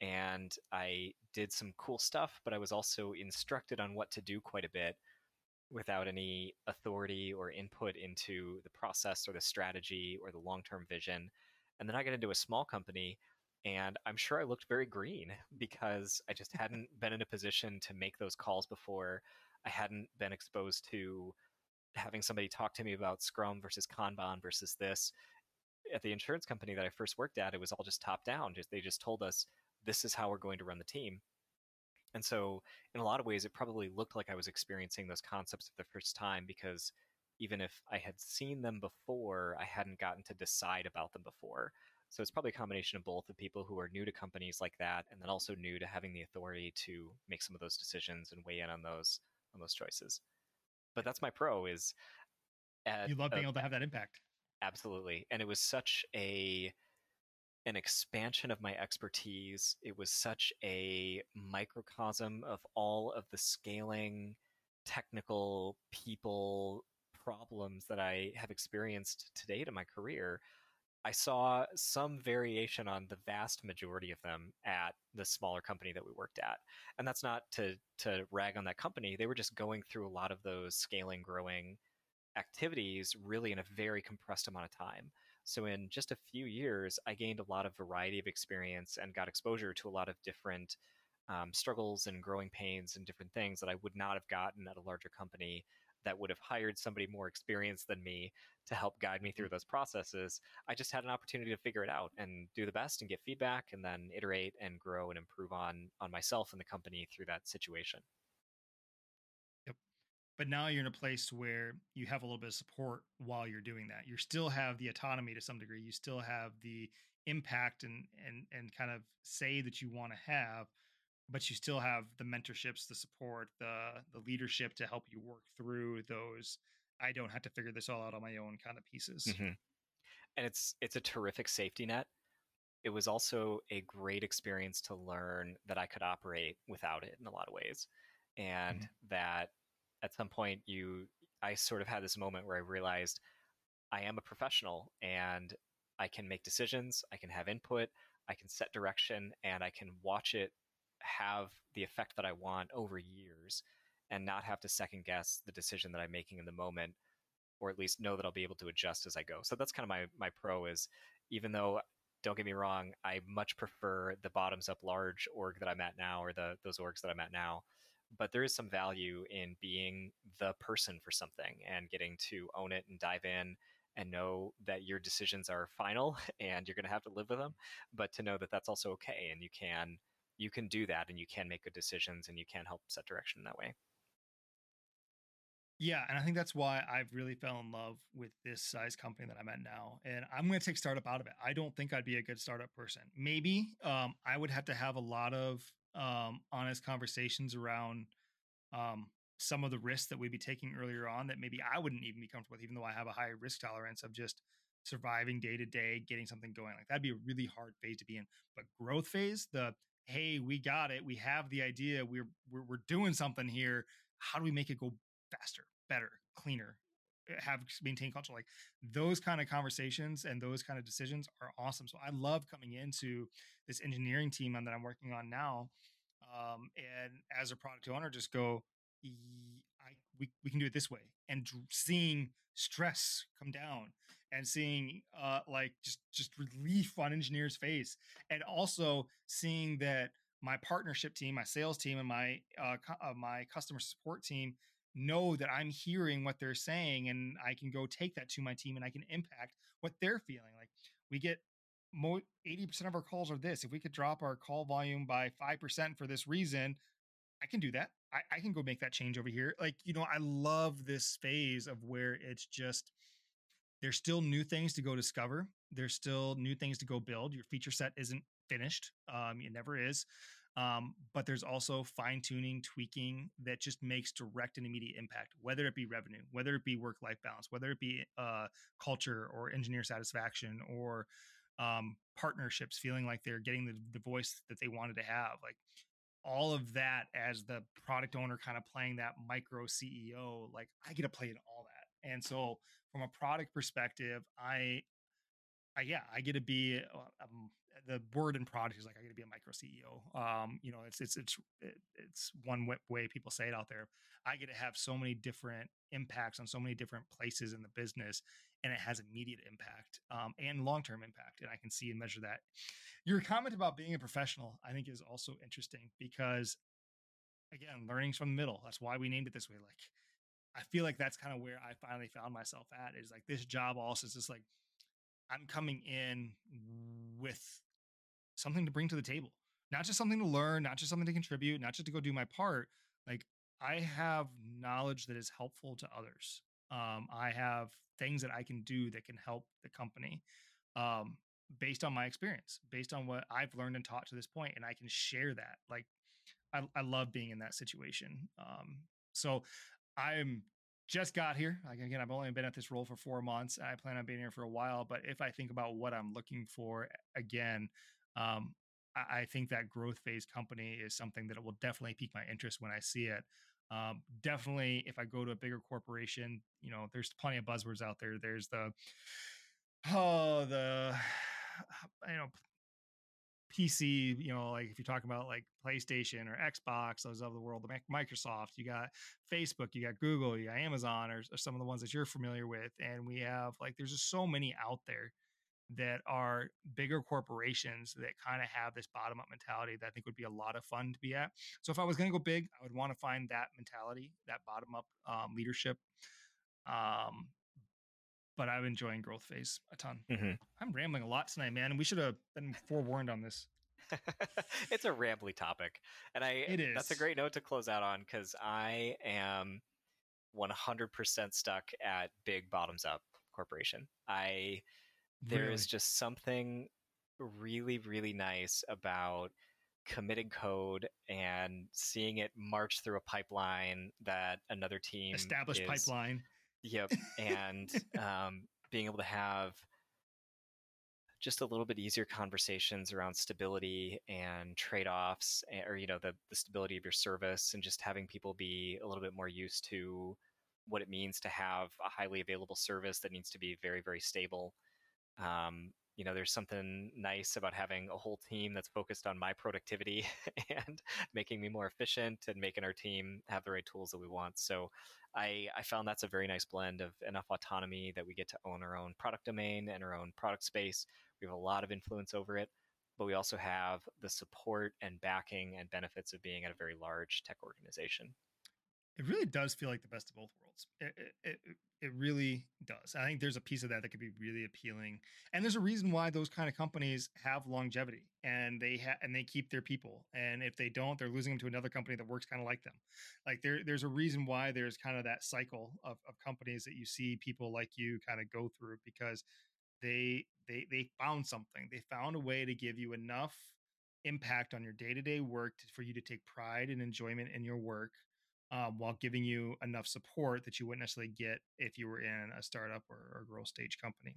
and I did some cool stuff, but I was also instructed on what to do quite a bit without any authority or input into the process or the strategy or the long term vision. And then I got into a small company and I'm sure I looked very green because I just hadn't been in a position to make those calls before. I hadn't been exposed to having somebody talk to me about Scrum versus Kanban versus this. At the insurance company that I first worked at, it was all just top down. Just they just told us this is how we're going to run the team. And so, in a lot of ways, it probably looked like I was experiencing those concepts for the first time because even if I had seen them before, I hadn't gotten to decide about them before. So it's probably a combination of both of people who are new to companies like that, and then also new to having the authority to make some of those decisions and weigh in on those on those choices. But that's my pro is
you love being able to have that impact.
Absolutely, and it was such a an expansion of my expertise. It was such a microcosm of all of the scaling, technical, people problems that I have experienced to date in my career I saw some variation on the vast majority of them at the smaller company that we worked at. And that's not to to rag on that company. They were just going through a lot of those scaling, growing activities really in a very compressed amount of time. So in just a few years, I gained a lot of variety of experience and got exposure to a lot of different um, struggles and growing pains and different things that I would not have gotten at a larger company that would have hired somebody more experienced than me to help guide me through mm. those processes. I just had an opportunity to figure it out and do the best and get feedback and then iterate and grow and improve on on myself and the company through that situation.
Yep. But now you're in a place where you have a little bit of support while you're doing that. You still have the autonomy to some degree. You still have the impact and and and kind of say that you want to have but you still have the mentorships the support the the leadership to help you work through those i don't have to figure this all out on my own kind of pieces
mm-hmm. and it's it's a terrific safety net it was also a great experience to learn that i could operate without it in a lot of ways and mm-hmm. that at some point you i sort of had this moment where i realized i am a professional and I can make decisions, I can have input, I can set direction, and I can watch it have the effect that I want over years and not have to second guess the decision that I'm making in the moment or at least know that I'll be able to adjust as I go. So that's kind of my my pro is even though don't get me wrong, I much prefer the bottoms up large org that I'm at now or the those orgs that I'm at now. But there is some value in being the person for something and getting to own it and dive in and know that your decisions are final and you're going to have to live with them but to know that that's also okay and you can you can do that and you can make good decisions and you can help set direction that way
yeah and i think that's why i've really fell in love with this size company that i'm at now and i'm going to take startup out of it i don't think i'd be a good startup person maybe um, i would have to have a lot of um, honest conversations around um, some of the risks that we'd be taking earlier on that maybe I wouldn't even be comfortable with, even though I have a high risk tolerance of just surviving day to day, getting something going. Like that'd be a really hard phase to be in. But growth phase, the hey, we got it, we have the idea, we're we're, we're doing something here. How do we make it go faster, better, cleaner? Eh, have maintain culture like those kind of conversations and those kind of decisions are awesome. So I love coming into this engineering team that I'm working on now, um, and as a product owner, just go I, we, we can do it this way and seeing stress come down and seeing uh, like just just relief on engineers face and also seeing that my partnership team my sales team and my uh, uh, my customer support team know that i'm hearing what they're saying and i can go take that to my team and i can impact what they're feeling like we get mo- 80% of our calls are this if we could drop our call volume by 5% for this reason I can do that. I, I can go make that change over here. Like, you know, I love this phase of where it's just there's still new things to go discover. There's still new things to go build. Your feature set isn't finished. Um, it never is. Um, but there's also fine tuning, tweaking that just makes direct and immediate impact, whether it be revenue, whether it be work life balance, whether it be uh, culture or engineer satisfaction or um, partnerships, feeling like they're getting the, the voice that they wanted to have. Like all of that as the product owner kind of playing that micro CEO, like I get to play in all. And so from a product perspective, I, I yeah, I get to be uh, um, the word in product is like I get to be a micro CEO. Um, you know, it's it's it's it's one way people say it out there. I get to have so many different impacts on so many different places in the business, and it has immediate impact um, and long term impact, and I can see and measure that. Your comment about being a professional, I think, is also interesting because, again, learnings from the middle. That's why we named it this way. Like, I feel like that's kind of where I finally found myself at. Is like this job also is just like I'm coming in with something to bring to the table. Not just something to learn, not just something to contribute, not just to go do my part. Like I have knowledge that is helpful to others. Um, I have things that I can do that can help the company um, based on my experience, based on what I've learned and taught to this point, and I can share that. Like I, I love being in that situation. Um, so I'm just got here. Like again, I've only been at this role for four months. I plan on being here for a while, but if I think about what I'm looking for, again, um, I, I, think that growth phase company is something that will definitely pique my interest when I see it. Um, definitely, if I go to a bigger corporation, you know, there's plenty of buzzwords out there. There's the oh the you know PC, you know, like if you're talking about like PlayStation or Xbox, those of the world, the Microsoft, you got Facebook, you got Google, you got Amazon, or, or, some of the ones that you're familiar with. And we have like, there's just so many out there that are bigger corporations that kind of have this bottom up mentality that I think would be a lot of fun to be at. So if I was going to go big, I would want to find that mentality, that bottom up um, leadership. Um, but I'm enjoying growth phase a ton.
Mm-hmm.
I'm rambling a lot tonight, man. We should have been forewarned on this.
it's a rambly topic, and I
It is.
that's a great note to close out on because I am 100% stuck at big bottoms up corporation. I there is
Really.
just something really really nice about committing code and seeing it march through a pipeline that another team
established
is-
pipeline.
Yep, and um, being able to have just a little bit easier conversations around stability and trade-offs, eh, or you know the the stability of your service, and just having people be a little bit more used to what it means to have a highly available service that needs to be very very stable. Um, you know, there's something nice about having a whole team that's focused on my productivity and making me more efficient and making our team have the right tools that we want. So I, I found that's a very nice blend of enough autonomy that we get to own our own product domain and our own product space. We have a lot of influence over it, but we also have the support and backing and benefits of being at a very large tech organization.
It really does feel like the best of both worlds. It, it, it, it really does. I think there's a piece of that that could be really appealing, and there's a reason why those kind of companies have longevity and they ha- and they keep their people. And if they don't, they're losing them to another company that works kind of like them. Like there, there's a reason why there's kind of that cycle of, of companies that you see people like you kind of go through because they they they found something. They found a way to give you enough impact on your day to day work to, for you to take pride and enjoyment in your work um, while giving you enough support that you wouldn't necessarily get if you were in a startup or, or growth stage company.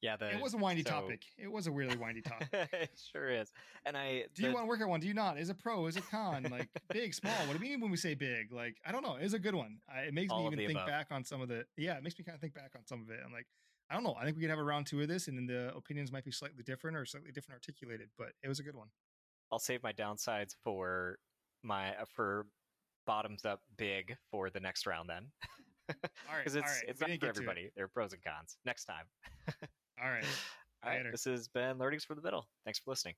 Yeah, the,
it was a windy
so-
topic. It was a really windy topic.
it sure is. And I
Do you want to work at one? Do you not? Is it pro? Is it con? Like big, small? What do we mean when we say big? Like I don't know. It's a good one. I, it makes me even think
above.
back on some of the. Yeah, it makes me kind of think back on some of it. I'm like, I don't know. I think we could have a round two of this, and then the opinions might be slightly different or slightly different articulated. But it was a good one.
I'll save my downsides for my uh, for bottoms up big for the next round then.
All right,
Because it's
right.
it's
we
not for
it.
everybody. There are pros and cons. Next time.
All right.
All right. This has been Learnings for the Middle. Thanks for listening.